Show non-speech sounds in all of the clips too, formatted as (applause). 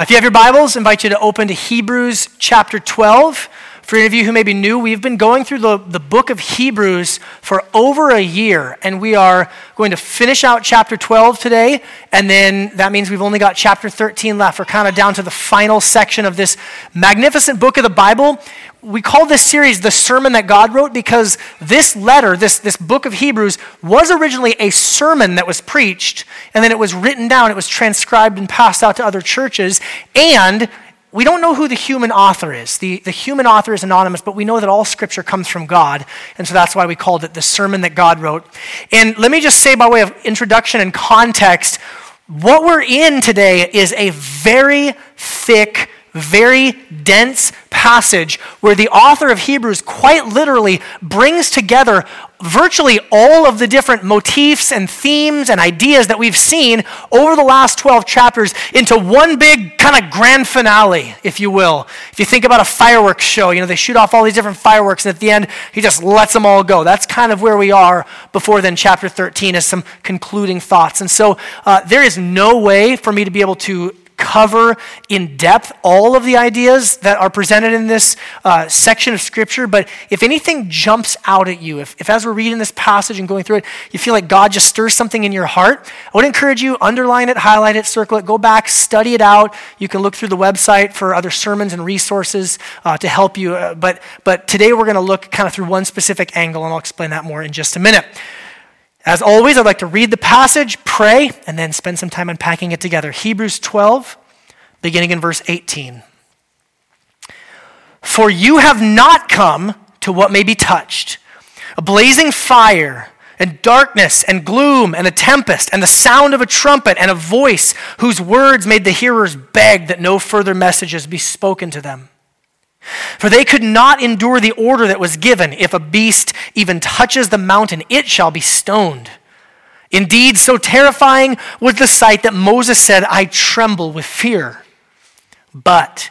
If you have your Bibles, I invite you to open to Hebrews chapter 12. For any of you who may be new, we've been going through the, the book of Hebrews for over a year, and we are going to finish out chapter 12 today, and then that means we've only got chapter 13 left. We're kind of down to the final section of this magnificent book of the Bible we call this series the sermon that God wrote because this letter, this, this book of Hebrews, was originally a sermon that was preached, and then it was written down, it was transcribed and passed out to other churches, and we don't know who the human author is. The, the human author is anonymous, but we know that all scripture comes from God, and so that's why we called it the sermon that God wrote. And let me just say, by way of introduction and context, what we're in today is a very thick very dense passage where the author of Hebrews quite literally brings together virtually all of the different motifs and themes and ideas that we've seen over the last 12 chapters into one big kind of grand finale, if you will. If you think about a fireworks show, you know, they shoot off all these different fireworks, and at the end, he just lets them all go. That's kind of where we are before then, chapter 13 is some concluding thoughts. And so uh, there is no way for me to be able to cover in depth all of the ideas that are presented in this uh, section of Scripture, but if anything jumps out at you, if, if as we're reading this passage and going through it, you feel like God just stirs something in your heart, I would encourage you, underline it, highlight it, circle it, go back, study it out. You can look through the website for other sermons and resources uh, to help you. Uh, but, but today we're going to look kind of through one specific angle, and I'll explain that more in just a minute. As always, I'd like to read the passage, pray, and then spend some time unpacking it together. Hebrews 12, beginning in verse 18. For you have not come to what may be touched a blazing fire, and darkness, and gloom, and a tempest, and the sound of a trumpet, and a voice whose words made the hearers beg that no further messages be spoken to them. For they could not endure the order that was given if a beast even touches the mountain, it shall be stoned. Indeed, so terrifying was the sight that Moses said, I tremble with fear. But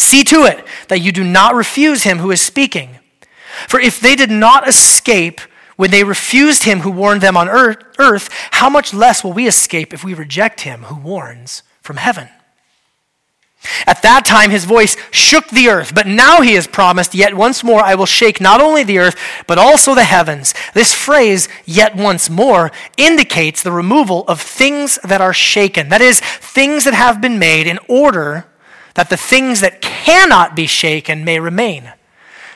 See to it that you do not refuse him who is speaking. For if they did not escape when they refused him who warned them on earth, how much less will we escape if we reject him who warns from heaven? At that time, his voice shook the earth, but now he has promised, Yet once more I will shake not only the earth, but also the heavens. This phrase, yet once more, indicates the removal of things that are shaken. That is, things that have been made in order that the things that cannot be shaken may remain.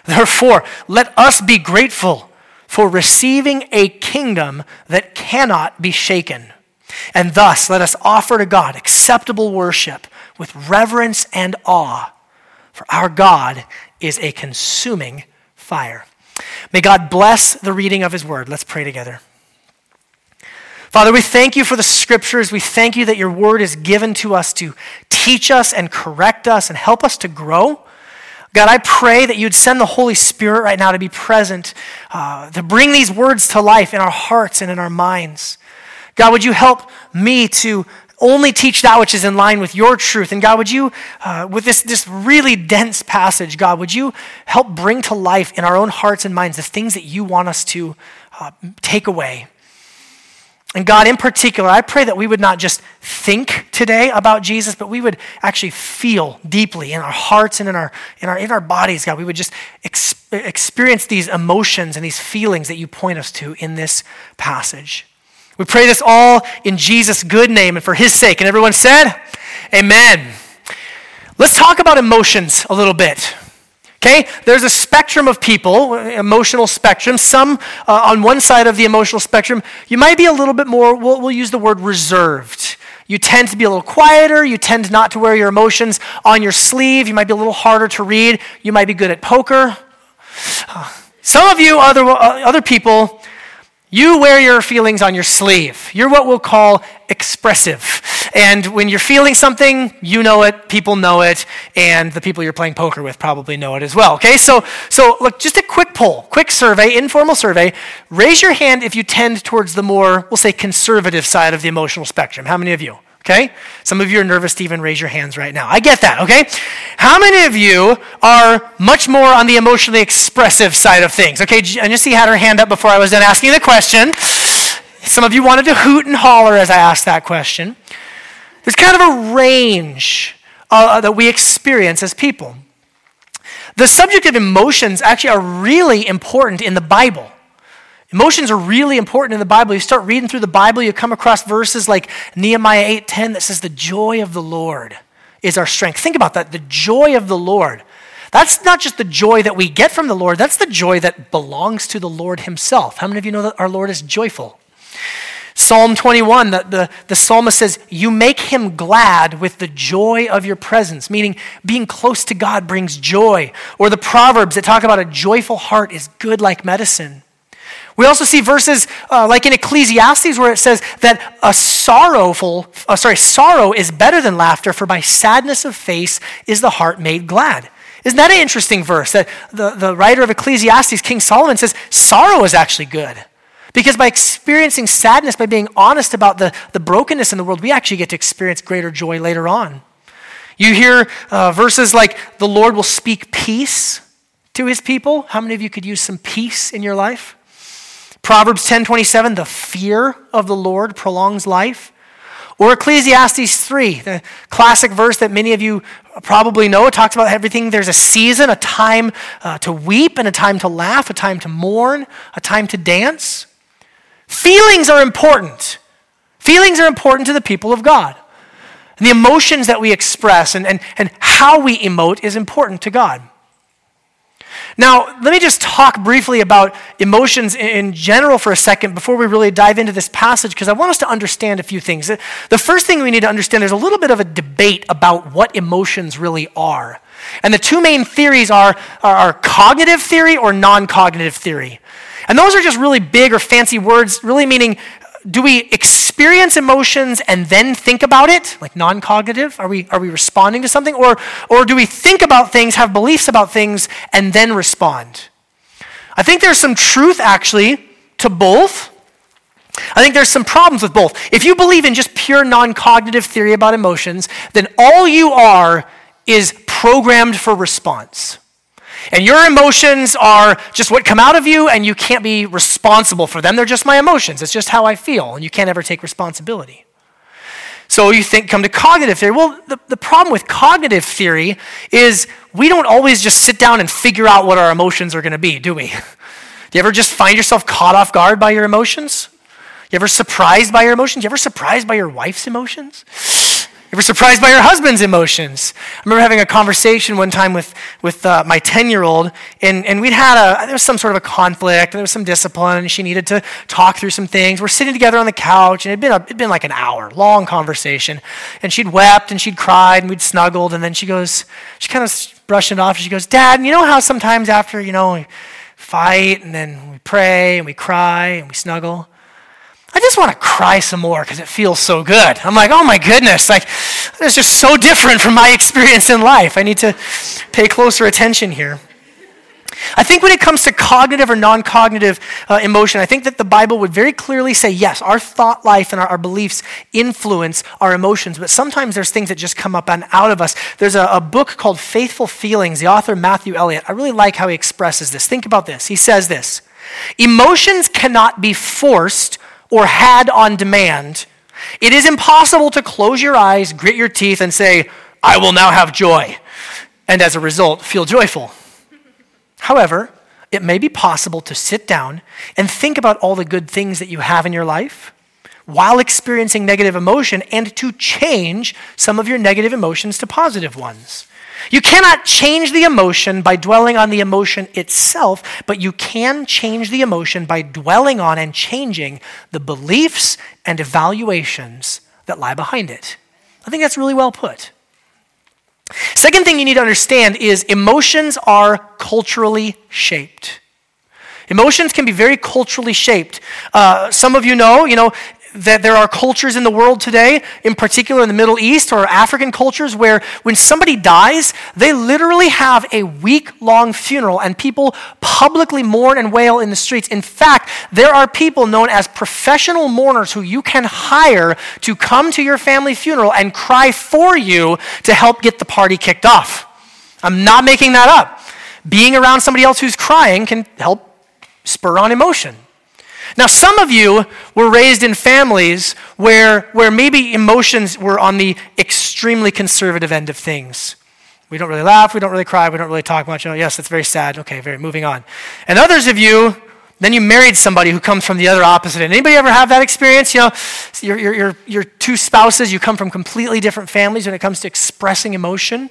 Therefore, let us be grateful for receiving a kingdom that cannot be shaken. And thus, let us offer to God acceptable worship with reverence and awe, for our God is a consuming fire. May God bless the reading of his word. Let's pray together. Father, we thank you for the scriptures. We thank you that your word is given to us to teach us and correct us and help us to grow. God, I pray that you'd send the Holy Spirit right now to be present, uh, to bring these words to life in our hearts and in our minds. God, would you help me to only teach that which is in line with your truth? And God, would you, uh, with this, this really dense passage, God, would you help bring to life in our own hearts and minds the things that you want us to uh, take away? And God, in particular, I pray that we would not just think today about Jesus, but we would actually feel deeply in our hearts and in our, in our, in our bodies, God. We would just ex- experience these emotions and these feelings that you point us to in this passage. We pray this all in Jesus' good name and for his sake. And everyone said, Amen. Let's talk about emotions a little bit. Okay? There's a spectrum of people, emotional spectrum. Some uh, on one side of the emotional spectrum, you might be a little bit more, we'll, we'll use the word reserved. You tend to be a little quieter. You tend not to wear your emotions on your sleeve. You might be a little harder to read. You might be good at poker. Some of you, other, uh, other people, you wear your feelings on your sleeve. You're what we'll call expressive. And when you're feeling something, you know it, people know it, and the people you're playing poker with probably know it as well. Okay, so, so look, just a quick poll, quick survey, informal survey. Raise your hand if you tend towards the more, we'll say, conservative side of the emotional spectrum. How many of you? Okay? Some of you are nervous to even raise your hands right now. I get that, okay? How many of you are much more on the emotionally expressive side of things? Okay, and Jesse had her hand up before I was done asking the question. Some of you wanted to hoot and holler as I asked that question. There's kind of a range uh, that we experience as people. The subject of emotions actually are really important in the Bible. Emotions are really important in the Bible. You start reading through the Bible, you come across verses like Nehemiah 8:10 that says the joy of the Lord is our strength. Think about that, the joy of the Lord. That's not just the joy that we get from the Lord, that's the joy that belongs to the Lord himself. How many of you know that our Lord is joyful? Psalm 21, the, the, the, psalmist says, You make him glad with the joy of your presence, meaning being close to God brings joy. Or the Proverbs that talk about a joyful heart is good like medicine. We also see verses uh, like in Ecclesiastes where it says that a sorrowful, uh, sorry, sorrow is better than laughter, for by sadness of face is the heart made glad. Isn't that an interesting verse? That the, the writer of Ecclesiastes, King Solomon, says sorrow is actually good. Because by experiencing sadness, by being honest about the, the brokenness in the world, we actually get to experience greater joy later on. You hear uh, verses like, the Lord will speak peace to his people. How many of you could use some peace in your life? Proverbs 10:27, the fear of the Lord prolongs life. Or Ecclesiastes 3, the classic verse that many of you probably know. It talks about everything. There's a season, a time uh, to weep, and a time to laugh, a time to mourn, a time to dance. Feelings are important. Feelings are important to the people of God. And the emotions that we express and, and, and how we emote is important to God. Now, let me just talk briefly about emotions in general for a second before we really dive into this passage, because I want us to understand a few things. The first thing we need to understand there's a little bit of a debate about what emotions really are. And the two main theories are, are, are cognitive theory or non cognitive theory. And those are just really big or fancy words, really meaning do we experience emotions and then think about it, like non cognitive? Are we, are we responding to something? Or, or do we think about things, have beliefs about things, and then respond? I think there's some truth actually to both. I think there's some problems with both. If you believe in just pure non cognitive theory about emotions, then all you are is programmed for response. And your emotions are just what come out of you, and you can't be responsible for them. They're just my emotions. It's just how I feel, and you can't ever take responsibility. So you think, come to cognitive theory. Well, the, the problem with cognitive theory is we don't always just sit down and figure out what our emotions are going to be, do we? (laughs) Do you ever just find yourself caught off guard by your emotions? You ever surprised by your emotions? You ever surprised by your wife's emotions? You were surprised by your husband's emotions. I remember having a conversation one time with, with uh, my 10 year old, and, and we'd had a, there was some sort of a conflict, and there was some discipline, and she needed to talk through some things. We're sitting together on the couch, and it'd been, a, it'd been like an hour, long conversation. And she'd wept, and she'd cried, and we'd snuggled, and then she goes, she kind of brushed it off, and she goes, Dad, you know how sometimes after, you know, we fight, and then we pray, and we cry, and we snuggle? I just want to cry some more because it feels so good. I'm like, oh my goodness, like it's just so different from my (laughs) experience in life. I need to pay closer attention here. I think when it comes to cognitive or non cognitive uh, emotion, I think that the Bible would very clearly say yes, our thought life and our, our, beliefs influence our emotions, but sometimes there's things that just come up and out of us. There's a, a book called Faithful Feelings, the author Matthew Elliott. I really like how he expresses this. Think about this. He says this Emotions cannot be forced or had on demand, it is impossible to close your eyes, grit your teeth, and say, I will now have joy, and as a result, feel joyful. However, it may be possible to sit down and think about all the good things that you have in your life while experiencing negative emotion and to change some of your negative emotions to positive ones. You cannot change the emotion by dwelling on the emotion itself, but you can change the emotion by dwelling on and changing the beliefs and evaluations that lie behind it. I think that's really well put. Second thing you need to understand is emotions are culturally shaped. Emotions can be very culturally shaped. Uh, some of you know, you know, that there are cultures in the world today, in particular in the Middle East or African cultures, where when somebody dies, they literally have a week long funeral and people publicly mourn and wail in the streets. In fact, there are people known as professional mourners who you can hire to come to your family funeral and cry for you to help get the party kicked off. I'm not making that up. Being around somebody else who's crying can help spur on emotion. Now, some of you were raised in families where, where maybe emotions were on the extremely conservative end of things. We don't really laugh, we don't really cry, we don't really talk much. Oh, yes, that's very sad. Okay, very moving on. And others of you, then you married somebody who comes from the other opposite end. Anybody ever have that experience? You know, your, your, your, your two spouses, you come from completely different families when it comes to expressing emotion.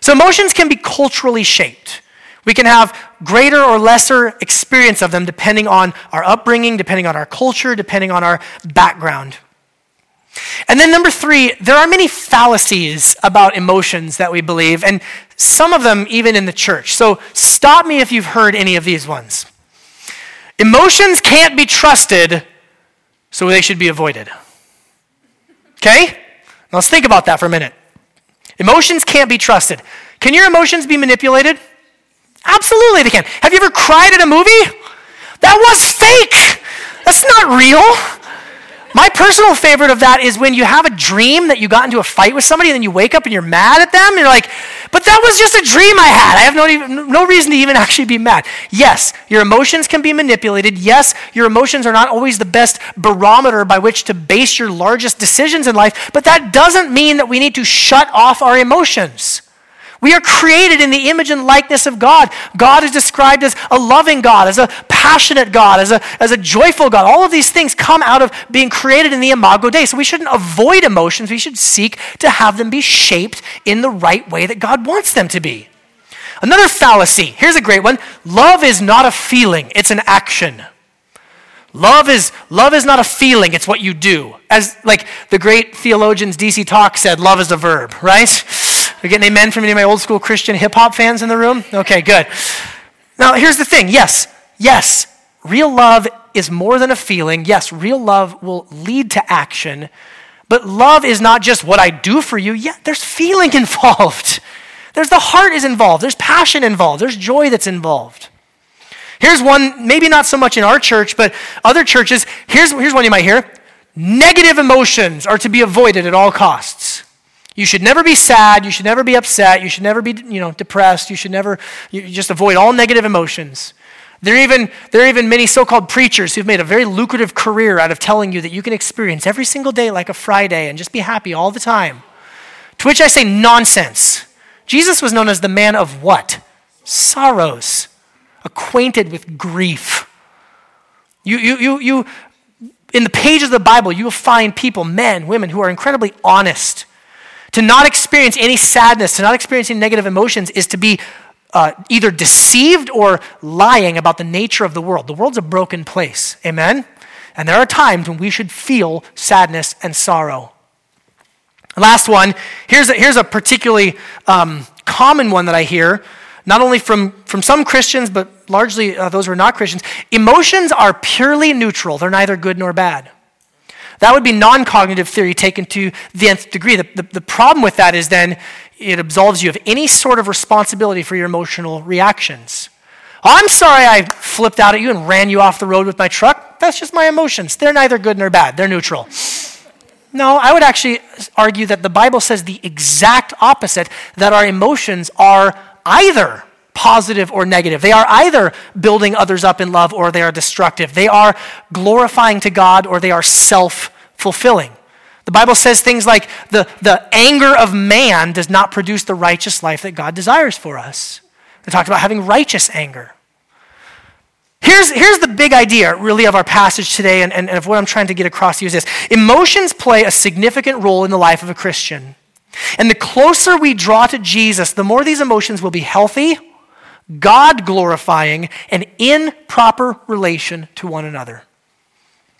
So emotions can be culturally shaped. We can have greater or lesser experience of them depending on our upbringing, depending on our culture, depending on our background. And then, number three, there are many fallacies about emotions that we believe, and some of them even in the church. So, stop me if you've heard any of these ones. Emotions can't be trusted, so they should be avoided. Okay? Now, let's think about that for a minute. Emotions can't be trusted. Can your emotions be manipulated? Absolutely they can. Have you ever cried at a movie? That was fake. That's not real. My personal favorite of that is when you have a dream that you got into a fight with somebody and then you wake up and you're mad at them. And you're like, but that was just a dream I had. I have no, even, no reason to even actually be mad. Yes, your emotions can be manipulated. Yes, your emotions are not always the best barometer by which to base your largest decisions in life, but that doesn't mean that we need to shut off our emotions. We are created in the image and likeness of God. God is described as a loving God, as a passionate God, as a, as a joyful God. All of these things come out of being created in the imago Dei. So we shouldn't avoid emotions. We should seek to have them be shaped in the right way that God wants them to be. Another fallacy. Here's a great one. Love is not a feeling, it's an action. Love is, love is not a feeling, it's what you do. As like the great theologians DC Talk said, love is a verb, right? Are getting amen from any of my old school Christian hip hop fans in the room? Okay, good. Now, here's the thing yes, yes, real love is more than a feeling. Yes, real love will lead to action. But love is not just what I do for you. Yeah, there's feeling (laughs) involved. There's the heart is involved. There's passion involved. There's joy that's involved. Here's one, maybe not so much in our church, but other churches. Here's, here's one you might hear. Negative emotions are to be avoided at all costs. You should never be sad. You should never be upset. You should never be, you know, depressed. You should never, you just avoid all negative emotions. There are, even, there are even many so called preachers who've made a very lucrative career out of telling you that you can experience every single day like a Friday and just be happy all the time. To which I say, nonsense. Jesus was known as the man of what? Sorrows, acquainted with grief. You, you, you, you, in the pages of the Bible, you will find people, men, women, who are incredibly honest to not experience any sadness, to not experience any negative emotions, is to be uh, either deceived or lying about the nature of the world. The world's a broken place. Amen? And there are times when we should feel sadness and sorrow. Last one. Here's a, here's a particularly um, common one that I hear, not only from, from some Christians, but largely uh, those who are not Christians. Emotions are purely neutral, they're neither good nor bad. That would be non cognitive theory taken to the nth degree. The, the, the, problem with that is then it absolves you of any sort of responsibility for your emotional reactions. I'm sorry I flipped out at you and ran you off the road with my truck. That's just my emotions. They're neither good nor bad, they're neutral. No, I would actually argue that the Bible says the exact opposite that our emotions are either positive or negative. They are either building others up in love or they are destructive. They are glorifying to God or they are self fulfilling. The Bible says things like the, the anger of man does not produce the righteous life that God desires for us. It talks about having righteous anger. Here's, here's the big idea, really, of our passage today, and, and, and of what I'm trying to get across to you is this emotions play a significant role in the life of a Christian. And the closer we draw to Jesus, the more these emotions will be healthy, God glorifying, and in proper relation to one another.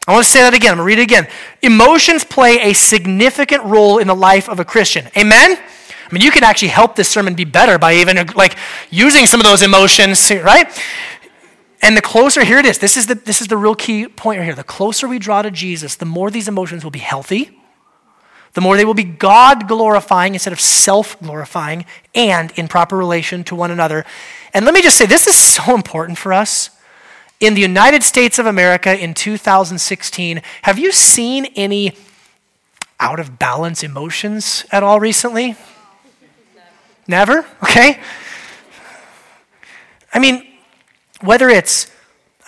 I want to say that again. I'm going to read it again. Emotions play a significant role in the life of a Christian. Amen? I mean, you can actually help this sermon be better by even like using some of those emotions, right? And the closer, here it is. This is the, this is the real key point right here. The closer we draw to Jesus, the more these emotions will be healthy, the more they will be God glorifying instead of self glorifying and in proper relation to one another. And let me just say, this is so important for us. In the United States of America in 2016, have you seen any out of balance emotions at all recently? Never? Okay. I mean, whether it's,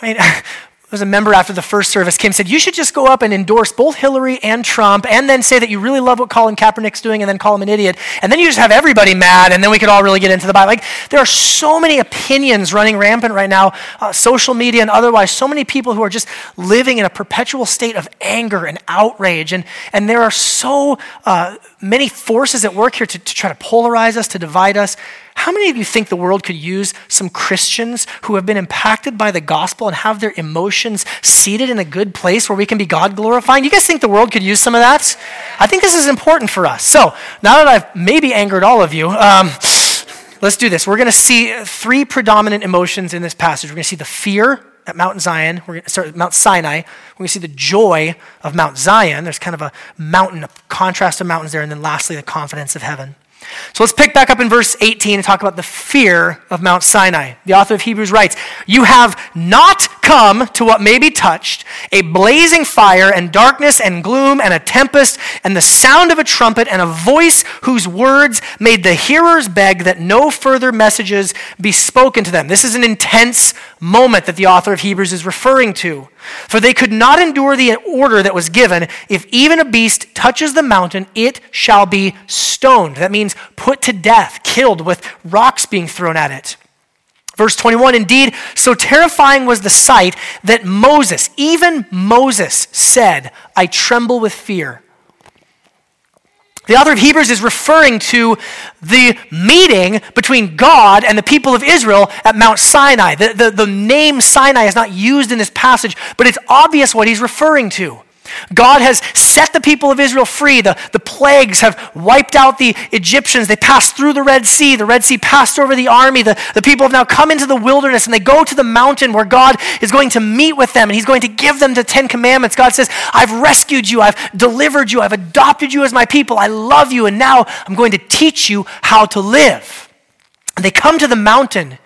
I mean, (laughs) was a member after the first service came said, You should just go up and endorse both Hillary and Trump and then say that you really love what Colin Kaepernick's doing and then call him an idiot. And then you just have everybody mad and then we could all really get into the Bible. Like, there are so many opinions running rampant right now, uh, social media and otherwise, so many people who are just living in a perpetual state of anger and outrage. And, and there are so uh, many forces at work here to, to try to polarize us, to divide us. How many of you think the world could use some Christians who have been impacted by the gospel and have their emotions seated in a good place where we can be God glorifying? You guys think the world could use some of that? I think this is important for us. So, now that I've maybe angered all of you, um, let's do this. We're going to see three predominant emotions in this passage. We're going to see the fear at Mount Zion, we're going to start Mount Sinai. We're going to see the joy of Mount Zion. There's kind of a mountain, a contrast of mountains there, and then lastly, the confidence of heaven. So let's pick back up in verse 18 and talk about the fear of Mount Sinai. The author of Hebrews writes, You have not come to what may be touched, a blazing fire and darkness and gloom and a tempest and the sound of a trumpet and a voice whose words made the hearers beg that no further messages be spoken to them. This is an intense moment that the author of Hebrews is referring to. For they could not endure the order that was given if even a beast touches the mountain, it shall be stoned. That means put to death, killed with rocks being thrown at it. Verse 21 Indeed, so terrifying was the sight that Moses, even Moses, said, I tremble with fear. The author of Hebrews is referring to the meeting between God and the people of Israel at Mount Sinai. The, the, the, name Sinai is not used in this passage, but it's obvious what he's referring to. God has set the people of Israel free. The, the plagues have wiped out the Egyptians. They passed through the Red Sea. The Red Sea passed over the army. The, the people have now come into the wilderness and they go to the mountain where God is going to meet with them and He's going to give them the Ten Commandments. God says, I've rescued you. I've delivered you. I've adopted you as my people. I love you. And now I'm going to teach you how to live. And they come to the mountain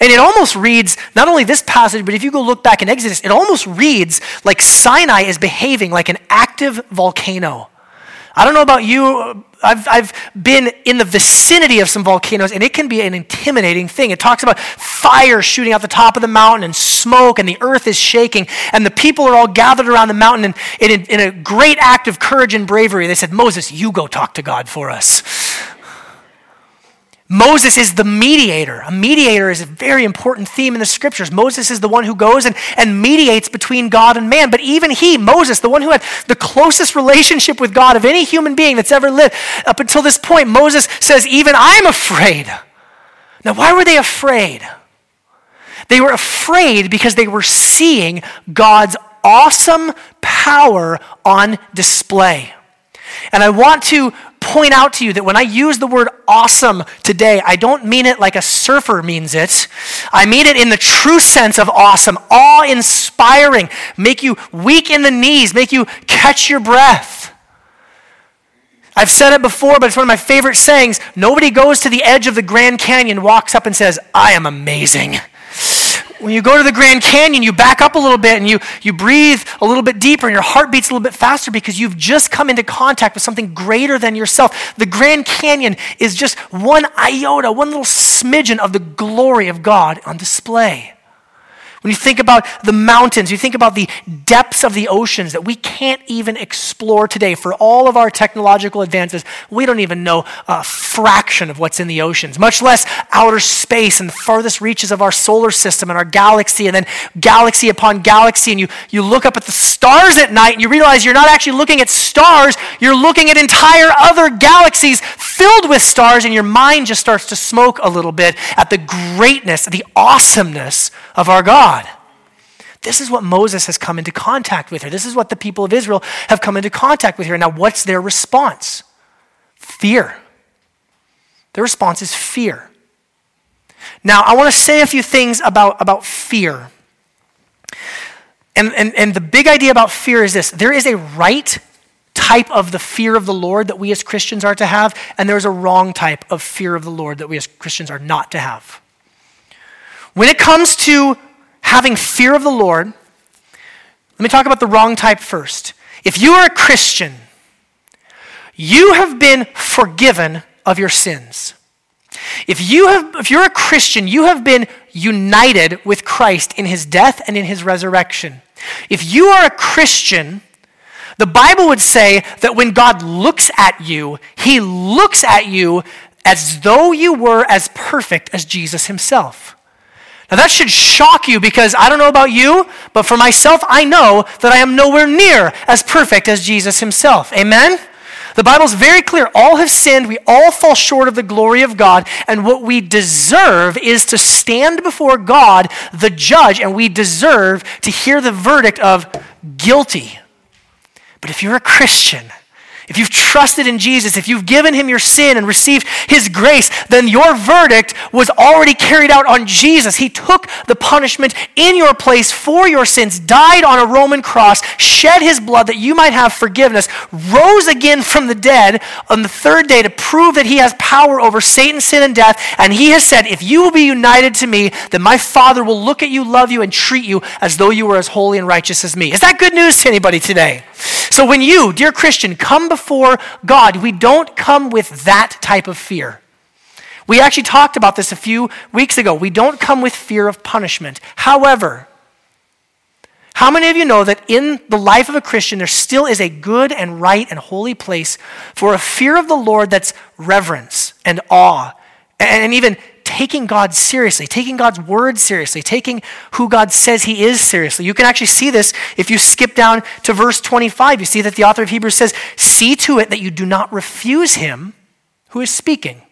and it almost reads, not only this passage, but if you go look back in Exodus, it almost reads like Sinai is behaving like an active volcano. I don't know about you, I've, I've been in the vicinity of some volcanoes, and it can be an intimidating thing. It talks about fire shooting out the top of the mountain and smoke, and the earth is shaking, and the people are all gathered around the mountain. And in, in a great act of courage and bravery, they said, Moses, you go talk to God for us. Moses is the mediator. A mediator is a very important theme in the scriptures. Moses is the one who goes and, and mediates between God and man. But even he, Moses, the one who had the closest relationship with God of any human being that's ever lived, up until this point, Moses says, Even I'm afraid. Now, why were they afraid? They were afraid because they were seeing God's awesome power on display. And I want to point out to you that when I use the word awesome today, I don't mean it like a surfer means it. I mean it in the true sense of awesome, awe inspiring, make you weak in the knees, make you catch your breath. I've said it before, but it's one of my favorite sayings. Nobody goes to the edge of the Grand Canyon, walks up, and says, I am amazing when you go to the Grand Canyon, you back up a little bit and you, you breathe a little bit deeper and your heart beats a little bit faster because you've just come into contact with something greater than yourself. The Grand Canyon is just one iota, one little smidgen of the glory of God on display. When you think about the mountains, you think about the depths of the oceans that we can't even explore today. For all of our technological advances, we don't even know a fraction of what's in the oceans, much less outer space and the farthest reaches of our solar system and our galaxy, and then galaxy upon galaxy. And you, you look up at the stars at night and you realize you're not actually looking at stars, you're looking at entire other galaxies filled with stars, and your mind just starts to smoke a little bit at the greatness, the awesomeness of our God. This is what Moses has come into contact with here. This is what the people of Israel have come into contact with here. Now, what's their response? Fear. Their response is fear. Now, I want to say a few things about, about fear. And, and, and the big idea about fear is this there is a right type of the fear of the Lord that we as Christians are to have, and there's a wrong type of fear of the Lord that we as Christians are not to have. When it comes to having fear of the Lord, let me talk about the wrong type first. If you are a Christian, you have been forgiven of your sins. If, you have, if you're a Christian, you have been united with Christ in his death and in his resurrection. If you are a Christian, the Bible would say that when God looks at you, he looks at you as though you were as perfect as Jesus himself. Now, that should shock you because I don't know about you, but for myself, I know that I am nowhere near as perfect as Jesus himself. Amen? The Bible's very clear. All have sinned. We all fall short of the glory of God. And what we deserve is to stand before God, the judge, and we deserve to hear the verdict of guilty. But if you're a Christian, if you've trusted in Jesus, if you've given him your sin and received his grace, then your verdict was already carried out on Jesus. He took the punishment in your place for your sins, died on a Roman cross, shed his blood that you might have forgiveness, rose again from the dead on the third day to prove that he has power over Satan, sin, and death. And he has said, If you will be united to me, then my Father will look at you, love you, and treat you as though you were as holy and righteous as me. Is that good news to anybody today? So when you, dear Christian, come before God, we don't come with that type of fear. We actually talked about this a few weeks ago. We don't come with fear of punishment. However, how many of you know that in the life of a Christian, there still is a good and right and holy place for a fear of the Lord that's reverence and awe and even taking God seriously, taking God's word seriously, taking who God says he is seriously. You can actually see this if you skip down to verse 25. You see that the author of Hebrews says, See to it that you do not refuse him who is speaking.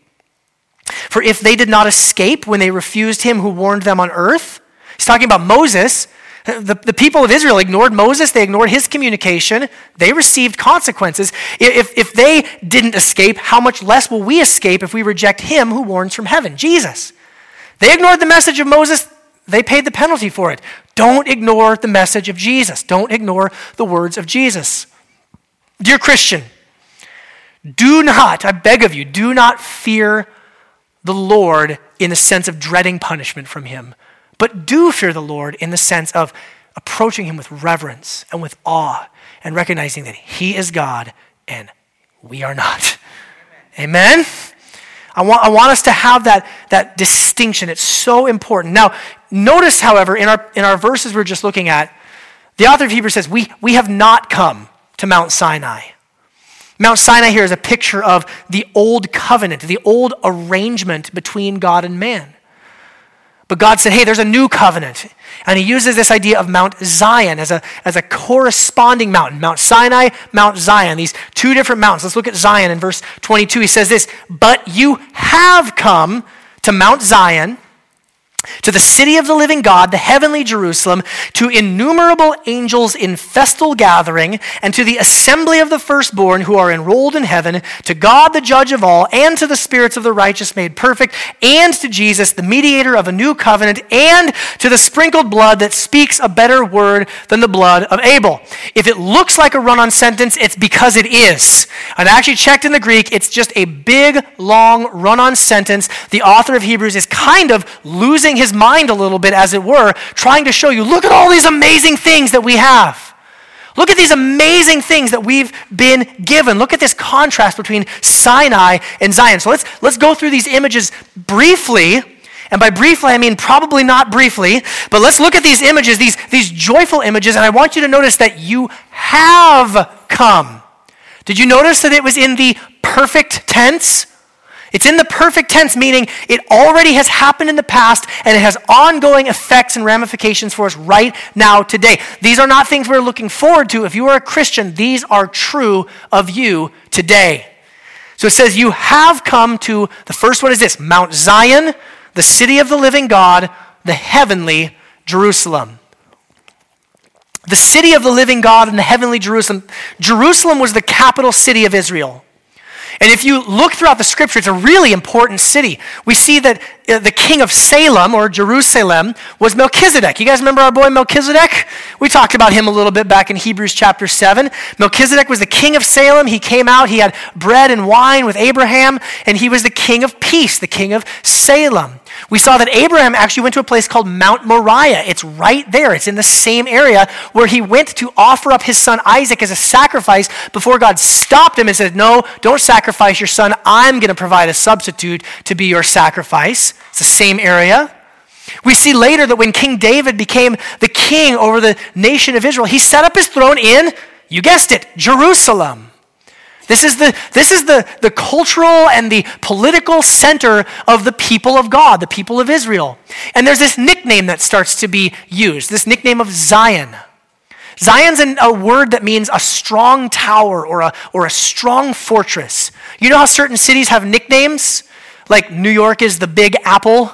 For if they did not escape when they refused him who warned them on earth, he's talking about Moses. The, the people of Israel ignored Moses, they ignored his communication, they received consequences. If, if they didn't escape, how much less will we escape if we reject him who warns from heaven, Jesus? They ignored the message of Moses, they paid the penalty for it. Don't ignore the message of Jesus, don't ignore the words of Jesus. Dear Christian, do not, I beg of you, do not fear the Lord in the sense of dreading punishment from him. But do fear the Lord in the sense of approaching him with reverence and with awe and recognizing that he is God and we are not. Amen? Amen? I, want, I want us to have that, that distinction. It's so important. Now, notice, however, in our, in our verses we're just looking at, the author of Hebrews says, we, we have not come to Mount Sinai. Mount Sinai here is a picture of the old covenant, the old arrangement between God and man. But God said, hey, there's a new covenant. And he uses this idea of Mount Zion as a, as a corresponding mountain Mount Sinai, Mount Zion, these two different mountains. Let's look at Zion in verse 22. He says this But you have come to Mount Zion to the city of the living God, the heavenly Jerusalem, to innumerable angels in festal gathering, and to the assembly of the firstborn who are enrolled in heaven, to God the judge of all, and to the spirits of the righteous made perfect, and to Jesus, the mediator of a new covenant, and to the sprinkled blood that speaks a better word than the blood of Abel. If it looks like a run on sentence, it's because it is. I've actually checked in the Greek, it's just a big, long run on sentence. The author of Hebrews is kind of losing his mind a little bit, as it were, trying to show you look at all these amazing things that we have. Look at these amazing things that we've been given. Look at this contrast between Sinai and Zion. So let's, let's go through these images briefly. And by briefly, I mean probably not briefly, but let's look at these images, these, these joyful images, and I want you to notice that you have come. Did you notice that it was in the perfect tense? It's in the perfect tense, meaning it already has happened in the past and it has ongoing effects and ramifications for us right now, today. These are not things we're looking forward to. If you are a Christian, these are true of you today. So it says, You have come to the first one is this Mount Zion, the city of the living God, the heavenly Jerusalem. The city of the living God and the heavenly Jerusalem. Jerusalem was the capital city of Israel. And if you look throughout the scripture, it's a really important city. We see that uh, the king of Salem or Jerusalem was Melchizedek. You guys remember our boy Melchizedek? We talked about him a little bit back in Hebrews chapter 7. Melchizedek was the king of Salem. He came out, he had bread and wine with Abraham, and he was the king of peace, the king of Salem. We saw that Abraham actually went to a place called Mount Moriah. It's right there. It's in the same area where he went to offer up his son Isaac as a sacrifice before God stopped him and said, No, don't sacrifice your son. I'm going to provide a substitute to be your sacrifice. It's the same area. We see later that when King David became the king over the nation of Israel, he set up his throne in, you guessed it, Jerusalem. This is, the, this is the, the cultural and the political center of the people of God, the people of Israel. And there's this nickname that starts to be used, this nickname of Zion. Zion's an, a word that means a strong tower or a, or a strong fortress. You know how certain cities have nicknames? Like New York is the Big Apple.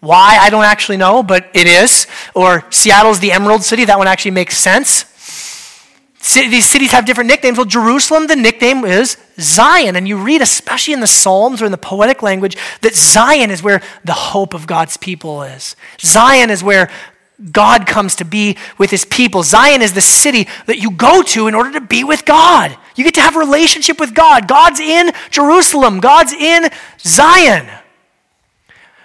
Why? I don't actually know, but it is. Or Seattle's the Emerald City. That one actually makes sense. These cities have different nicknames. Well, Jerusalem, the nickname is Zion. And you read, especially in the Psalms or in the poetic language, that Zion is where the hope of God's people is. Zion is where God comes to be with his people. Zion is the city that you go to in order to be with God. You get to have a relationship with God. God's in Jerusalem, God's in Zion.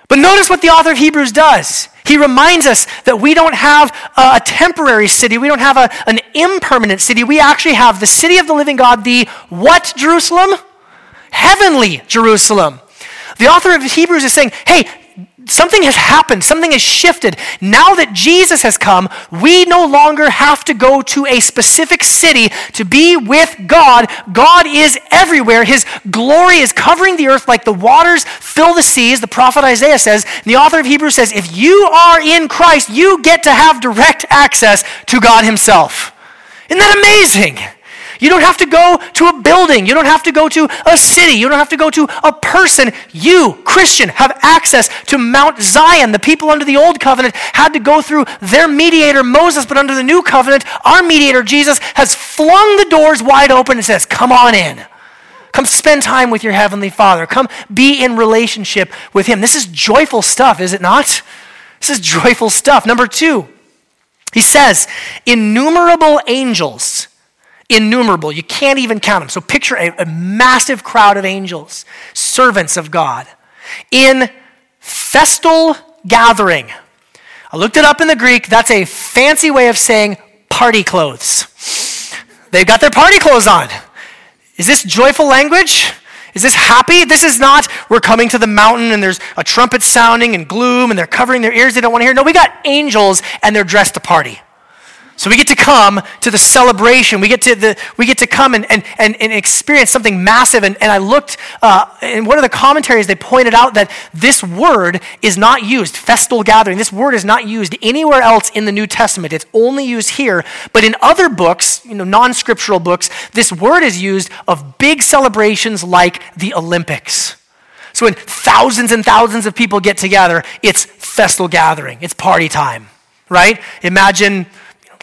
But notice what the author of Hebrews does. He reminds us that we don't have a, temporary city, we don't have a, an impermanent city. We actually have the city of the living God, the what Jerusalem? Heavenly Jerusalem. The author of Hebrews is saying, hey, something has happened, something has shifted. Now that Jesus has come, we no longer have to go to a specific city to be with God. God is everywhere. His glory is covering the earth like the waters fill the seas, the prophet Isaiah says. The author of Hebrews says, if you are in Christ, you get to have direct access to God Himself. Isn't that amazing? You don't have to go to a building. You don't have to go to a city. You don't have to go to a person. You, Christian, have access to Mount Zion. The people under the old covenant had to go through their mediator, Moses, but under the new covenant, our mediator, Jesus, has flung the doors wide open and says, Come on in. Come spend time with your Heavenly Father. Come be in relationship with Him. This is joyful stuff, is it not? This is joyful stuff. Number two, he says, innumerable angels innumerable. You can't even count them. So picture a, a massive crowd of angels, servants of God, in festal gathering. I looked it up in the Greek. That's a fancy way of saying party clothes. They've got their party clothes on. Is this joyful language? Is this happy? This is not, we're coming to the mountain and there's a trumpet sounding and gloom and they're covering their ears, they don't want to hear. No, we got angels and they're dressed to party. So we get to come to the celebration. We get to, the, we get to come and, and, and, and experience something massive. And, and I looked uh, in one of the commentaries, they pointed out that this word is not used, festal gathering. This word is not used anywhere else in the New Testament. It's only used here. But in other books, you know, non scriptural books, this word is used of big celebrations like the Olympics. So when thousands and thousands of people get together, it's festal gathering, it's party time, right? Imagine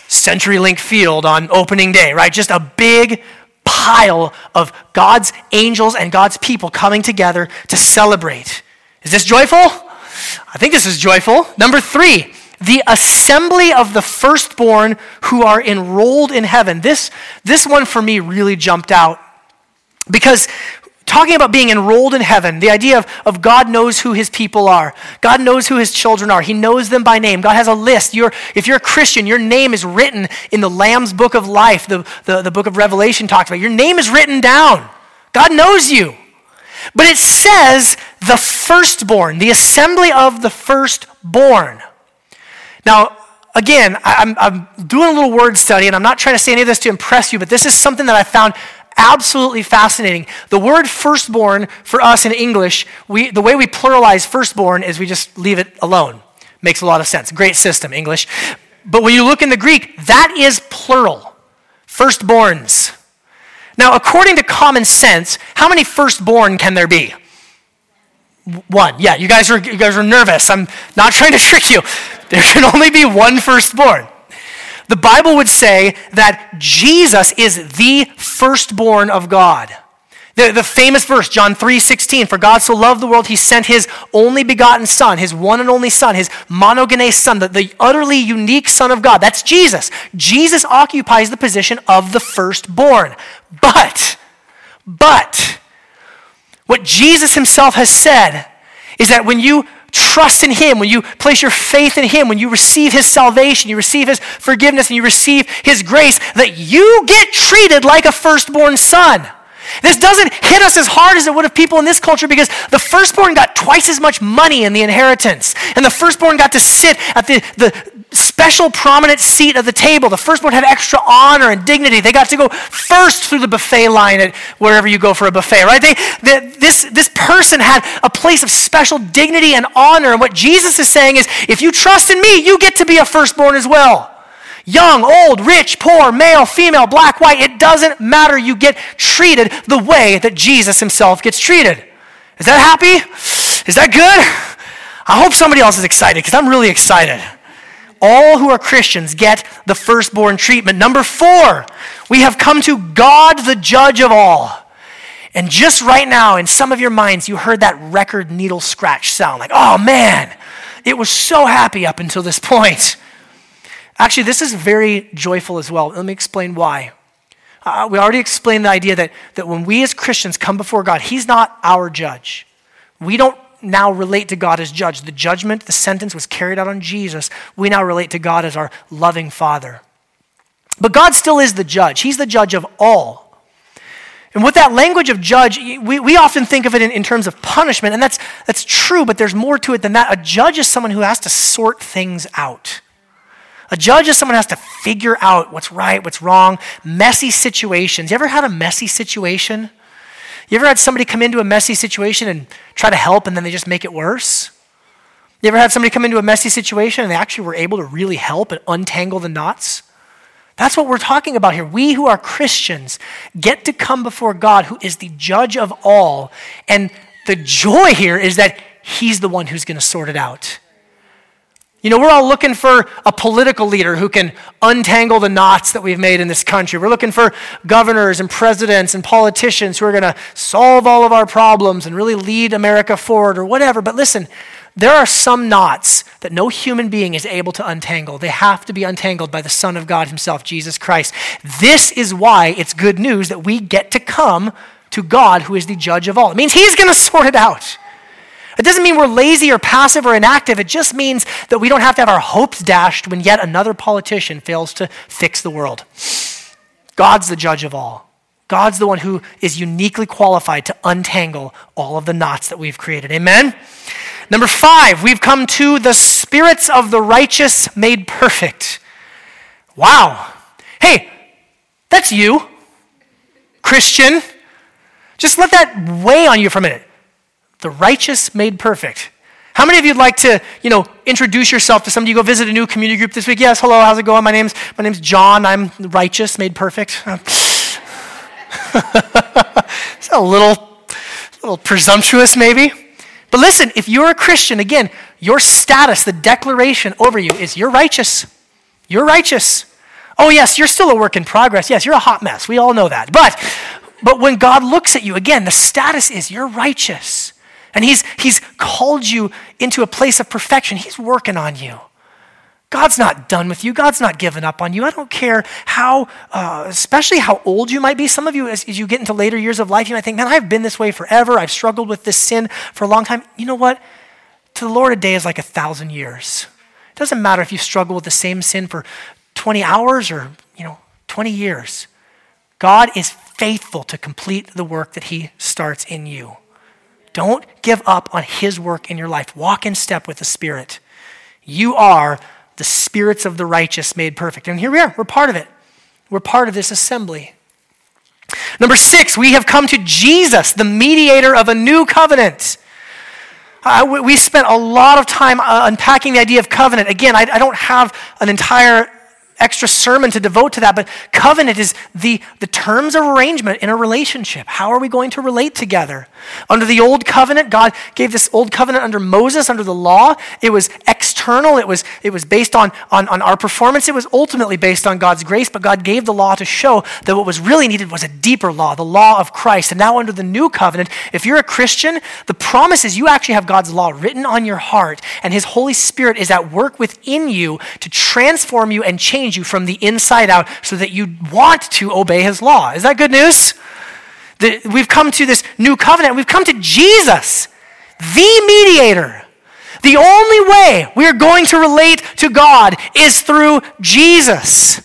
CenturyLink Field on opening day, right? Just a big pile of God's angels and God's people coming together to celebrate. Is this joyful? I think this is joyful. Number three, the assembly of the firstborn who are enrolled in heaven. This, this one for me really jumped out because talking about being enrolled in heaven, the idea of, of God knows who his people are. God knows who his children are. He knows them by name. God has a list. You're, if you're a Christian, your name is written in the Lamb's book of life, the, the, the book of Revelation talks about. Your name is written down. God knows you. But it says the firstborn, the assembly of the firstborn. Now, again, I'm, I'm doing a little word study, and I'm not trying to say any of this to impress you, but this is something that I found absolutely fascinating. The word firstborn for us in English, we, the way we pluralize firstborn is we just leave it alone. Makes a lot of sense. Great system, English. But when you look in the Greek, that is plural. Firstborns. Now, according to common sense, how many firstborn can there be? One. Yeah, you guys are you guys are nervous. I'm not trying to trick you. There can only be one firstborn. The Bible would say that Jesus is the firstborn of God. The, the famous verse, John 3 16, for God so loved the world, he sent his only begotten Son, his one and only Son, his monogenes Son, the, the utterly unique Son of God. That's Jesus. Jesus occupies the position of the firstborn. But, but, what Jesus himself has said is that when you trust in Him, when you place your faith in Him, when you receive His salvation, you receive His forgiveness, and you receive His grace, that you get treated like a firstborn son. This doesn't hit us as hard as it would have people in this culture because the firstborn got twice as much money in the inheritance. And the firstborn got to sit at the, the special prominent seat at the table. The firstborn had extra honor and dignity. They got to go first through the buffet line at wherever you go for a buffet, right? They, they, this, this person had a place of special dignity and honor. And what Jesus is saying is if you trust in me, you get to be a firstborn as well young, old, rich, poor, male, female, black, white, it doesn't matter. You get treated the way that Jesus himself gets treated. Is that happy? Is that good? I hope somebody else is excited because I'm really excited. All who are Christians get the firstborn treatment. Number four, we have come to God, the judge of all. And just right now, in some of your minds, you heard that record needle scratch sound like, oh man, it was so happy up until this point. Actually, this is very joyful as well. Let me explain why. Uh, we already explained the idea that, that when we as Christians come before God, He's not our judge. We don't now relate to God as judge. The judgment, the sentence was carried out on Jesus. We now relate to God as our loving Father. But God still is the judge, He's the judge of all. And with that language of judge, we, we often think of it in, in terms of punishment, and that's, that's true, but there's more to it than that. A judge is someone who has to sort things out. A judge is someone who has to figure out what's right, what's wrong, messy situations. You ever had a messy situation? You ever had somebody come into a messy situation and try to help and then they just make it worse? You ever had somebody come into a messy situation and they actually were able to really help and untangle the knots? That's what we're talking about here. We who are Christians get to come before God, who is the judge of all. And the joy here is that He's the one who's going to sort it out. You know, we're all looking for a political leader who can untangle the knots that we've made in this country. We're looking for governors and presidents and politicians who are going to solve all of our problems and really lead America forward or whatever. But listen, there are some knots that no human being is able to untangle. They have to be untangled by the Son of God Himself, Jesus Christ. This is why it's good news that we get to come to God, who is the judge of all. It means He's going to sort it out. It doesn't mean we're lazy or passive or inactive. It just means that we don't have to have our hopes dashed when yet another politician fails to fix the world. God's the judge of all. God's the one who is uniquely qualified to untangle all of the knots that we've created. Amen? Number five, we've come to the spirits of the righteous made perfect. Wow. Hey, that's you, Christian. Just let that weigh on you for a minute the righteous made perfect. How many of you'd like to, you know, introduce yourself to somebody? You go visit a new community group this week. Yes, hello, how's it going? My name's my name's John. I'm righteous, made perfect. (laughs) it's a little, little presumptuous, maybe. But listen, if you're a Christian, again, your status, the declaration over you is you're righteous. You're righteous. Oh, yes, you're still a work in progress. Yes, you're a hot mess. We all know that. But, but when God looks at you, again, the status is you're righteous. And he's, he's called you into a place of perfection. He's working on you. God's not done with you. God's not given up on you. I don't care how, uh, especially how old you might be. Some of you, as, as you get into later years of life, you might think, man, I've been this way forever. I've struggled with this sin for a long time. You know what? To the Lord, a day is like a thousand years. It doesn't matter if you struggle with the same sin for 20 hours or, you know, 20 years. God is faithful to complete the work that he starts in you. Don't give up on His work in your life. Walk in step with the Spirit. You are the spirits of the righteous made perfect. And here we are. We're part of it. We're part of this assembly. Number six, we have come to Jesus, the mediator of a new covenant. We spent a lot of time uh, unpacking the idea of covenant. Again, I, I don't have an entire extra sermon to devote to that, but covenant is the, the terms of arrangement in a relationship. How are we going to relate together? Under the old covenant, God gave this old covenant under Moses, under the law. It was external, it was, it was based on, on, on our performance, it was ultimately based on God's grace, but God gave the law to show that what was really needed was a deeper law, the law of Christ. And now, under the new covenant, if you're a Christian, the promise is you actually have God's law written on your heart, and His Holy Spirit is at work within you to transform you and change you from the inside out so that you want to obey His law. Is that good news? The, we've come to this new covenant. We've come to Jesus, the mediator. The only way we are going to relate to God is through Jesus.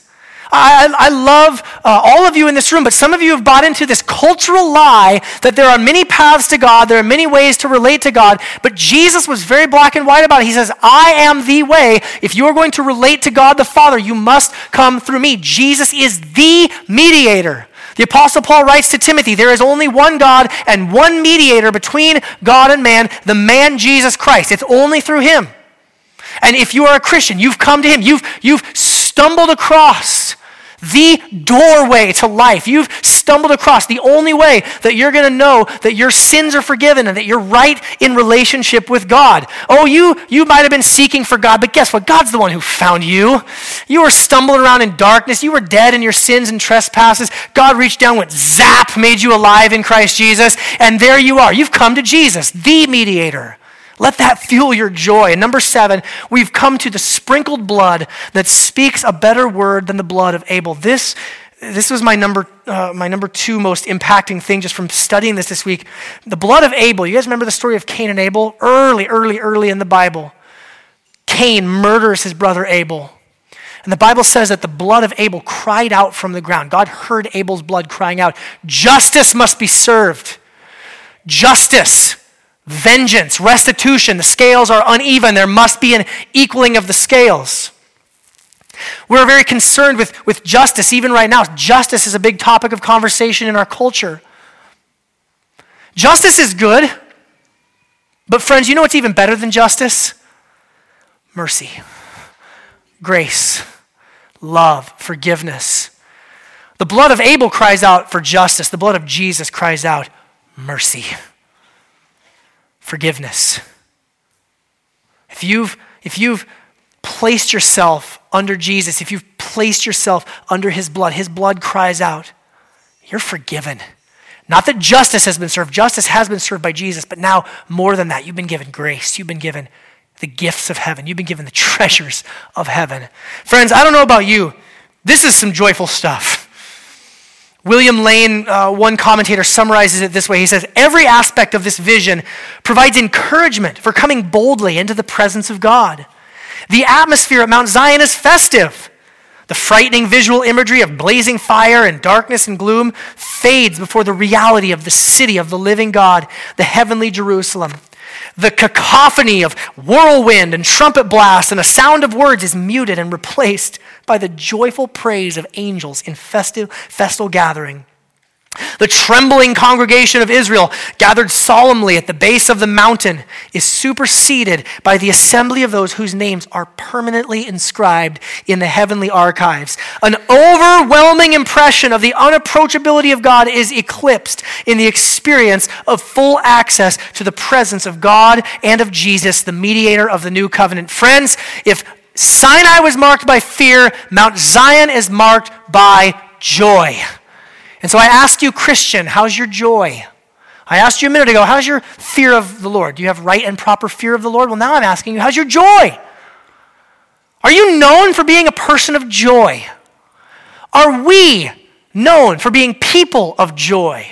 I, I love uh, all of you in this room, but some of you have bought into this cultural lie that there are many paths to God, there are many ways to relate to God, but Jesus was very black and white about it. He says, I am the way. If you are going to relate to God the Father, you must come through me. Jesus is the mediator. The Apostle Paul writes to Timothy, There is only one God and one mediator between God and man, the man Jesus Christ. It's only through him. And if you are a Christian, you've come to him, you've, you've stumbled across the doorway to life. You've stumbled across the only way that you're going to know that your sins are forgiven and that you're right in relationship with God. Oh, you, you might have been seeking for God, but guess what? God's the one who found you. You were stumbling around in darkness. You were dead in your sins and trespasses. God reached down, went zap, made you alive in Christ Jesus, and there you are. You've come to Jesus, the mediator. Let that fuel your joy. And number seven, we've come to the sprinkled blood that speaks a better word than the blood of Abel. This, this was my number, uh, my number two most impacting thing just from studying this this week. The blood of Abel. You guys remember the story of Cain and Abel? Early, early, early in the Bible. Cain murders his brother Abel. And the Bible says that the blood of Abel cried out from the ground. God heard Abel's blood crying out, Justice must be served. Justice vengeance, restitution. The scales are uneven. There must be an equaling of the scales. We're very concerned with, with justice, even right now. Justice is a big topic of conversation in our culture. Justice is good, but friends, you know what's even better than justice? Mercy, grace, love, forgiveness. The blood of Abel cries out for justice, the blood of Jesus cries out mercy forgiveness. If you've, if you've placed yourself under Jesus, if you've placed yourself under his blood, his blood cries out, you're forgiven. Not that justice has been served, justice has been served by Jesus, but now more than that, you've been given grace. You've been given the gifts of heaven. You've been given the (laughs) treasures of heaven. Friends, I don't know about you, this is some joyful stuff. William Lane, uh, one commentator, summarizes it this way. He says, Every aspect of this vision provides encouragement for coming boldly into the presence of God. The atmosphere at Mount Zion is festive. The frightening visual imagery of blazing fire and darkness and gloom fades before the reality of the city of the living God, the heavenly Jerusalem. The cacophony of whirlwind and trumpet blast and a sound of words is muted and replaced by the joyful praise of angels in festive, festal gathering. The trembling congregation of Israel, gathered solemnly at the base of the mountain, is superseded by the assembly of those whose names are permanently inscribed in the heavenly archives. An overwhelming impression of the unapproachability of God is eclipsed in the experience of full access to the presence of God and of Jesus, the mediator of the new covenant. Friends, if Sinai was marked by fear, Mount Zion is marked by joy. And so I ask you, Christian, how's your joy? I asked you a minute ago, how's your fear of the Lord? Do you have right and proper fear of the Lord? Well, now I'm asking you, how's your joy? Are you known for being a person of joy? Are we known for being people of joy?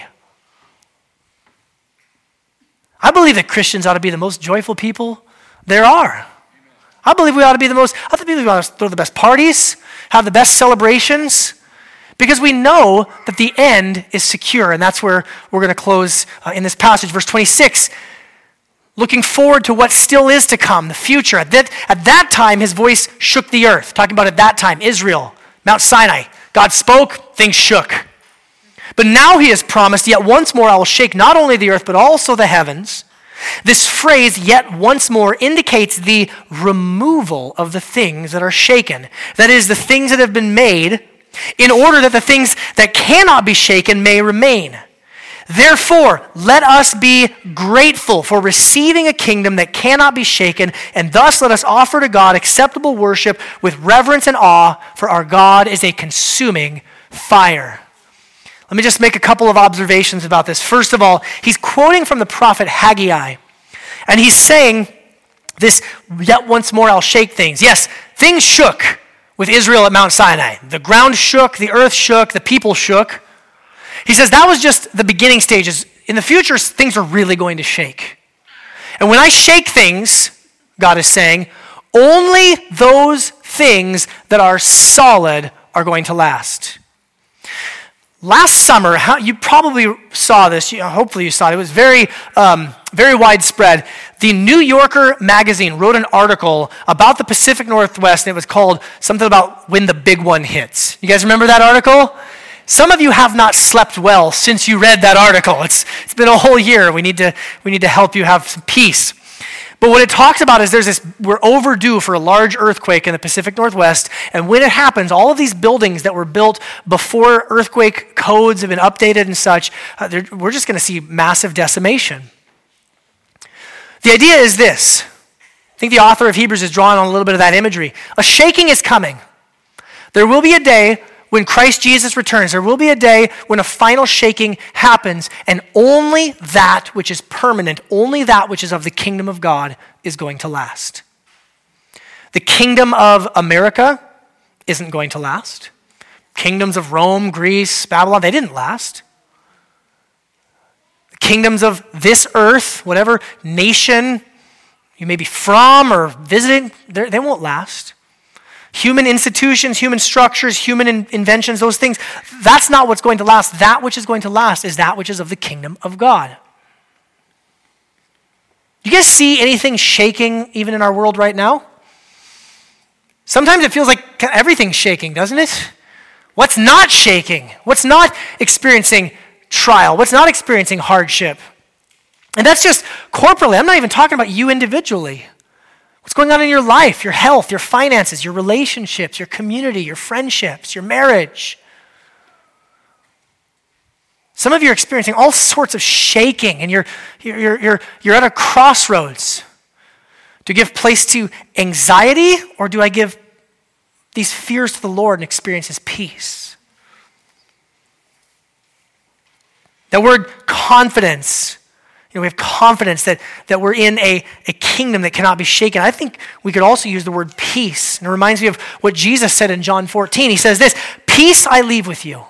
I believe that Christians ought to be the most joyful people there are. I believe we ought to be the most, I believe we ought to throw the best parties, have the best celebrations, because we know that the end is secure. And that's where we're going to close uh, in this passage. Verse 26 looking forward to what still is to come, the future. At that, at that time, his voice shook the earth. Talking about at that time, Israel, Mount Sinai. God spoke, things shook. But now he has promised, yet once more I will shake not only the earth, but also the heavens. This phrase, yet once more, indicates the removal of the things that are shaken. That is, the things that have been made, in order that the things that cannot be shaken may remain. Therefore, let us be grateful for receiving a kingdom that cannot be shaken, and thus let us offer to God acceptable worship with reverence and awe, for our God is a consuming fire. Let me just make a couple of observations about this. First of all, he's quoting from the prophet Haggai, and he's saying this, yet once more I'll shake things. Yes, things shook with Israel at Mount Sinai. The ground shook, the earth shook, the people shook. He says that was just the beginning stages. In the future, things are really going to shake. And when I shake things, God is saying, only those things that are solid are going to last. Last summer, how, you probably saw this. You, hopefully, you saw it. It was very, um, very widespread. The New Yorker magazine wrote an article about the Pacific Northwest, and it was called something about when the big one hits. You guys remember that article? Some of you have not slept well since you read that article. It's, it's been a whole year. We need, to, we need to help you have some peace. But what it talks about is there's this, we're overdue for a large earthquake in the Pacific Northwest. And when it happens, all of these buildings that were built before earthquake codes have been updated and such, uh, we're just going to see massive decimation. The idea is this I think the author of Hebrews is drawing on a little bit of that imagery. A shaking is coming. There will be a day when Christ Jesus returns, there will be a day when a final shaking happens, and only that which is permanent, only that which is of the kingdom of God, is going to last. The kingdom of America isn't going to last. Kingdoms of Rome, Greece, Babylon, they didn't last. Kingdoms of this earth, whatever nation you may be from or visiting, they won't last. Human institutions, human structures, human in- inventions, those things, that's not what's going to last. That which is going to last is that which is of the kingdom of God. You guys see anything shaking even in our world right now? Sometimes it feels like everything's shaking, doesn't it? What's not shaking? What's not experiencing trial? What's not experiencing hardship? And that's just corporately. I'm not even talking about you individually. What's going on in your life, your health, your finances, your relationships, your community, your friendships, your marriage? Some of you are experiencing all sorts of shaking, and you're, you're, you're, you're at a crossroads. Do I give place to anxiety, or do I give these fears to the Lord and experience His peace? That word confidence you know, we have confidence that, that we're in a, a kingdom that cannot be shaken. I think we could also use the word peace. And it reminds me of what Jesus said in John 14. He says this Peace I leave with you.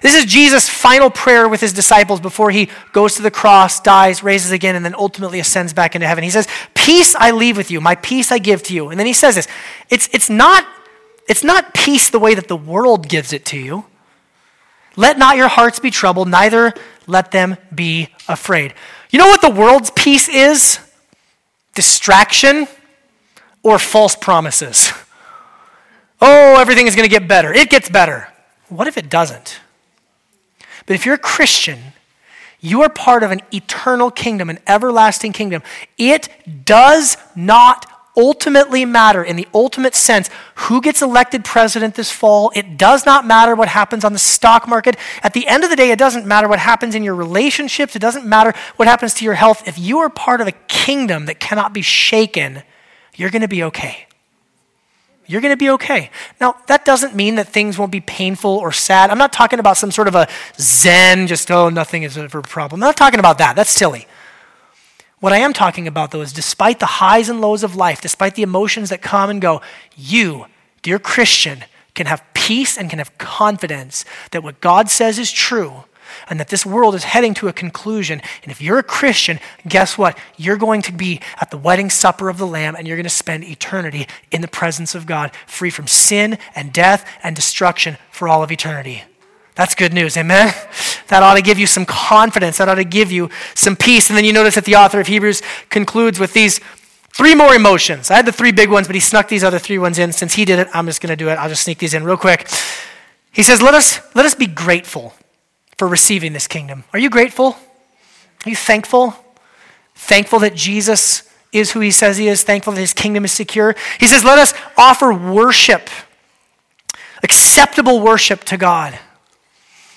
This is Jesus' final prayer with his disciples before he goes to the cross, dies, raises again, and then ultimately ascends back into heaven. He says, Peace I leave with you, my peace I give to you. And then he says this it's, it's, not, it's not peace the way that the world gives it to you. Let not your hearts be troubled, neither let them be afraid. You know what the world's peace is? Distraction or false promises. Oh, everything is going to get better. It gets better. What if it doesn't? But if you're a Christian, you are part of an eternal kingdom, an everlasting kingdom. It does not ultimately matter in the ultimate sense who gets elected president this fall. It does not matter what happens on the stock market. At the end of the day, it doesn't matter what happens in your relationships. It doesn't matter what happens to your health. If you are part of a kingdom that cannot be shaken, you're going to be okay. You're going to be okay. Now, that doesn't mean that things won't be painful or sad. I'm not talking about some sort of a zen, just, oh, nothing is ever a problem. I'm not talking about that. That's silly. What I am talking about, though, is despite the highs and lows of life, despite the emotions that come and go, you, dear Christian, can have peace and can have confidence that what God says is true and that this world is heading to a conclusion. And if you're a Christian, guess what? You're going to be at the wedding supper of the Lamb and you're going to spend eternity in the presence of God, free from sin and death and destruction for all of eternity. That's good news, amen? (laughs) That ought to give you some confidence. That ought to give you some peace. And then you notice that the author of Hebrews concludes with these three more emotions. I had the three big ones, but he snuck these other three ones in. Since he did it, I'm just going to do it. I'll just sneak these in real quick. He says, let us, let us be grateful for receiving this kingdom. Are you grateful? Are you thankful? thankful that Jesus is who he says he is, thankful that his kingdom is secure. He says, let us offer worship, acceptable worship to God.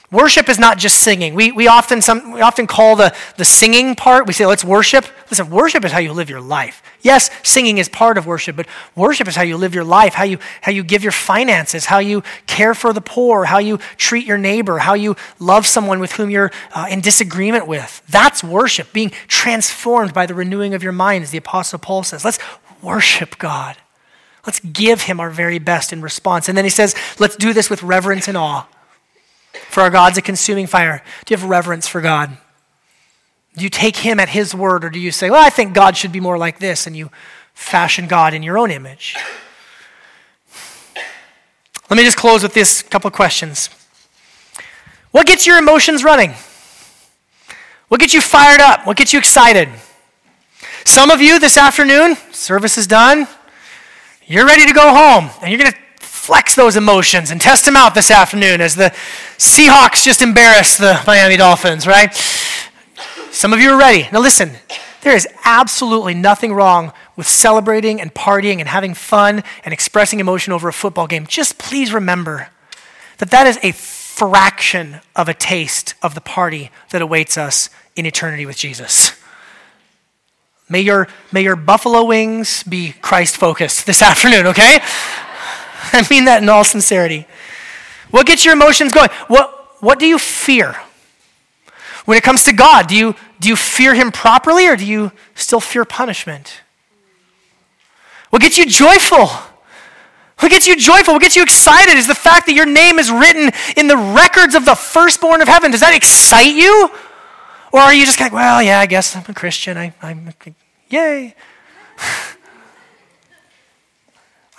Worship is not just singing. We, we, often, some, we often call the, the singing part, we say, let's worship. Listen, worship is how you live your life. Yes, singing is part of worship, but worship is how you live your life, how you, how you give your finances, how you care for the poor, how you treat your neighbor, how you love someone with whom you're uh, in disagreement with. That's worship, being transformed by the renewing of your mind, as the Apostle Paul says. Let's worship God. Let's give him our very best in response. And then he says, let's do this with reverence and awe. For our God's a consuming fire. Do you have reverence for God? Do you take him at his word, or do you say, well, I think God should be more like this, and you fashion God in your own image? Let me just close with this couple of questions. What gets your emotions running? What gets you fired up? What gets you excited? Some of you this afternoon, service is done, you're ready to go home, and you're going to flex those emotions and test them out this afternoon as the Seahawks just embarrass the Miami Dolphins, right? Some of you are ready. Now, listen, there is absolutely nothing wrong with celebrating and partying and having fun and expressing emotion over a football game. Just please remember that that is a fraction of a taste of the party that awaits us in eternity with Jesus. May your, may your buffalo wings be Christ focused this (laughs) afternoon, okay? (laughs) I mean that in all sincerity. What gets your emotions going? What, what do you fear? When it comes to God, do you, do you fear Him properly or do you still fear punishment? What gets you joyful? What gets you joyful? What gets you excited is the fact that your name is written in the records of the firstborn of heaven. Does that excite you? Or are you just like, well, yeah, I guess I'm a Christian. I, I'm, yay. (laughs)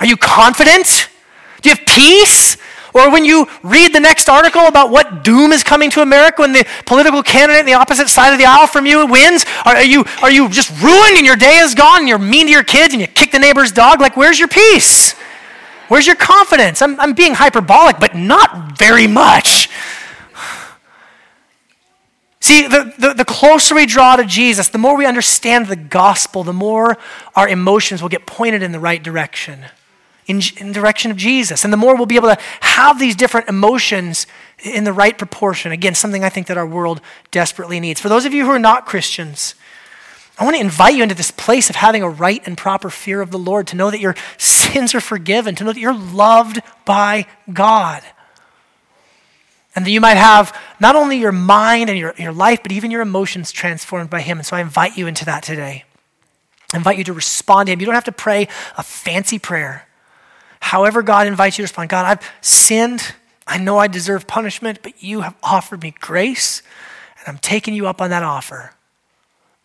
Are you confident? Do you have peace? Or when you read the next article about what doom is coming to America when the political candidate on the opposite side of the aisle from you wins, are you, are you just ruined and your day is gone and you're mean to your kids and you kick the neighbor's dog? Like, where's your peace? Where's your confidence? I'm, I'm being hyperbolic, but not very much. See, the, the, the, closer we draw to Jesus, the more we understand the gospel, the more our emotions will get pointed in the right direction in, in the direction of Jesus. And the more we'll be able to have these different emotions in the right proportion. Again, something I think that our world desperately needs. For those of you who are not Christians, I want to invite you into this place of having a right and proper fear of the Lord, to know that your sins are forgiven, to know that you're loved by God. And that you might have not only your mind and your, your life, but even your emotions transformed by Him. And so I invite you into that today. I invite you to respond to Him. You don't have to pray a fancy prayer. However, God invites you to respond God, I've sinned. I know I deserve punishment, but you have offered me grace, and I'm taking you up on that offer.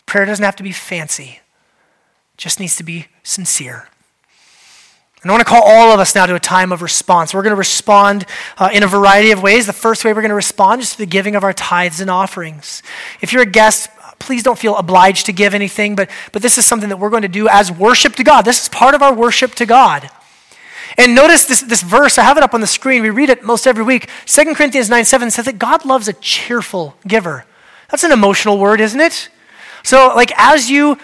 Prayer doesn't have to be fancy, it just needs to be sincere. And I want to call all of us now to a time of response. We're going to respond uh, in a variety of ways. The first way we're going to respond is to the giving of our tithes and offerings. If you're a guest, please don't feel obliged to give anything, but, but this is something that we're going to do as worship to God. This is part of our worship to God. And notice this, this verse, I have it up on the screen. We read it most every week. 2 Corinthians 9 7 says that God loves a cheerful giver. That's an emotional word, isn't it? So, like, as you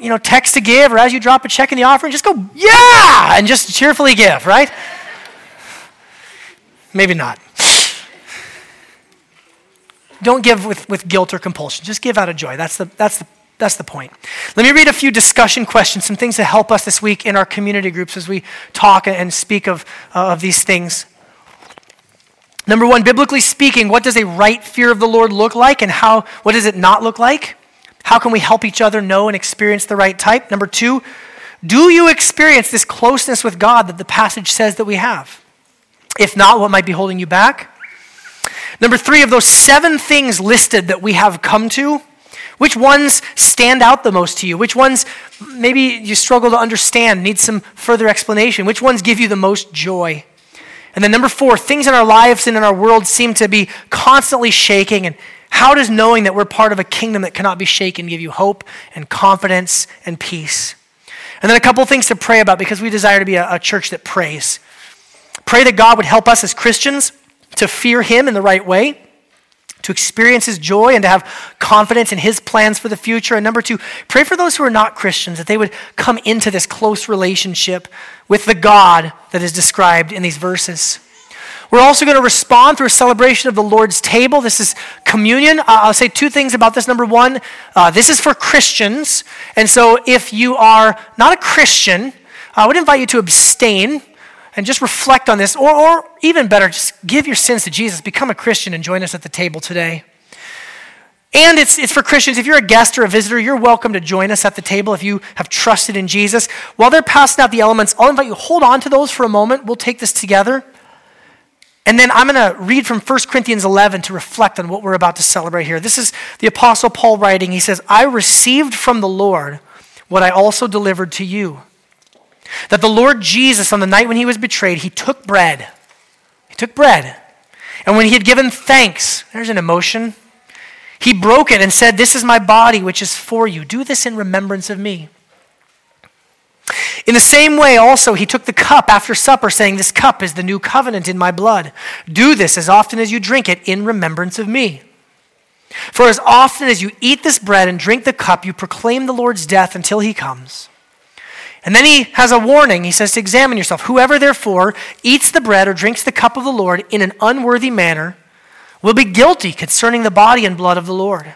you know, text to give or as you drop a check in the offering, just go, yeah, and just cheerfully give, right? Maybe not. Don't give with, with guilt or compulsion. Just give out of joy. That's the, that's the that's the point. Let me read a few discussion questions, some things to help us this week in our community groups as we talk and speak of, uh, of these things. Number one, biblically speaking, what does a right fear of the Lord look like and how, what does it not look like? How can we help each other know and experience the right type? Number two, do you experience this closeness with God that the passage says that we have? If not, what might be holding you back? Number three, of those seven things listed that we have come to, which ones stand out the most to you? Which ones maybe you struggle to understand, need some further explanation? Which ones give you the most joy? And then, number four, things in our lives and in our world seem to be constantly shaking. And how does knowing that we're part of a kingdom that cannot be shaken give you hope and confidence and peace? And then, a couple things to pray about because we desire to be a, a church that prays. Pray that God would help us as Christians to fear Him in the right way to experience His joy and to have confidence in His plans for the future. And number two, pray for those who are not Christians that they would come into this close relationship with the God that is described in these verses. We're also going to respond through a celebration of the Lord's table. This is communion. Uh, I'll say two things about this. Number one, uh, this is for Christians. And so if you are not a Christian, I would invite you to abstain and just reflect on this, or, or even better, just give your sins to Jesus, become a Christian, and join us at the table today. And it's, it's for Christians. If you're a guest or a visitor, you're welcome to join us at the table if you have trusted in Jesus. While they're passing out the elements, I'll invite you hold on to those for a moment. We'll take this together. And then I'm going to read from 1 Corinthians 11 to reflect on what we're about to celebrate here. This is the Apostle Paul writing. He says, I received from the Lord what I also delivered to you that the Lord Jesus, on the night when he was betrayed, he took bread. He took bread. And when he had given thanks, there's an emotion, he broke it and said, This is my body, which is for you. Do this in remembrance of me. In the same way, also, he took the cup after supper, saying, This cup is the new covenant in my blood. Do this as often as you drink it in remembrance of me. For as often as you eat this bread and drink the cup, you proclaim the Lord's death until he comes. And then he has a warning. He says to examine yourself. Whoever, therefore, eats the bread or drinks the cup of the Lord in an unworthy manner will be guilty concerning the body and blood of the Lord.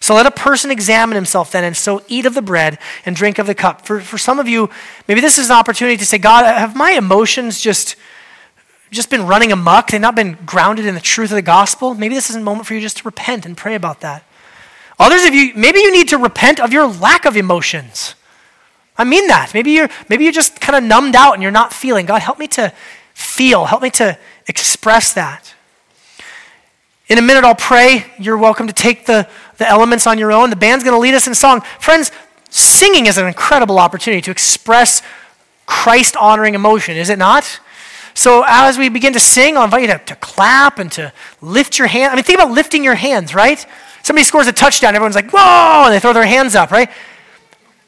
So let a person examine himself then, and so eat of the bread and drink of the cup. For, for some of you, maybe this is an opportunity to say, God, have my emotions just, just been running amok? They've not been grounded in the truth of the gospel? Maybe this is a moment for you just to repent and pray about that. Others of you, maybe you need to repent of your lack of emotions. I mean that. Maybe you're, maybe you're just kind of numbed out and you're not feeling. God, help me to feel. Help me to express that. In a minute, I'll pray. You're welcome to take the, the elements on your own. The band's going to lead us in song. Friends, singing is an incredible opportunity to express Christ honoring emotion, is it not? So as we begin to sing, I'll invite you to, to clap and to lift your hand. I mean, think about lifting your hands, right? Somebody scores a touchdown, everyone's like, whoa, and they throw their hands up, right?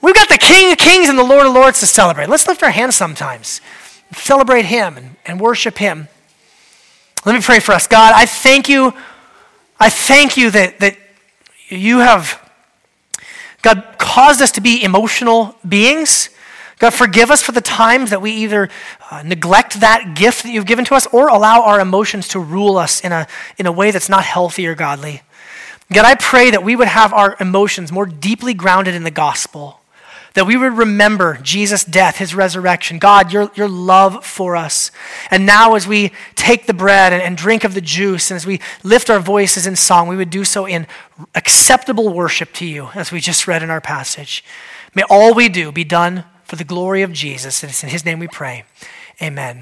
We've got the King of Kings and the Lord of Lords to celebrate. Let's lift our hands sometimes, celebrate Him and, and worship Him. Let me pray for us. God, I thank you. I thank you that, that you have, God, caused us to be emotional beings. God, forgive us for the times that we either uh, neglect that gift that you've given to us or allow our emotions to rule us in a, in a way that's not healthy or godly. God, I pray that we would have our emotions more deeply grounded in the gospel that we would remember Jesus' death, his resurrection, God, your, your love for us. And now, as we take the bread and, and drink of the juice, and as we lift our voices in song, we would do so in acceptable worship to you, as we just read in our passage. May all we do be done for the glory of Jesus. And it's in his name we pray. Amen.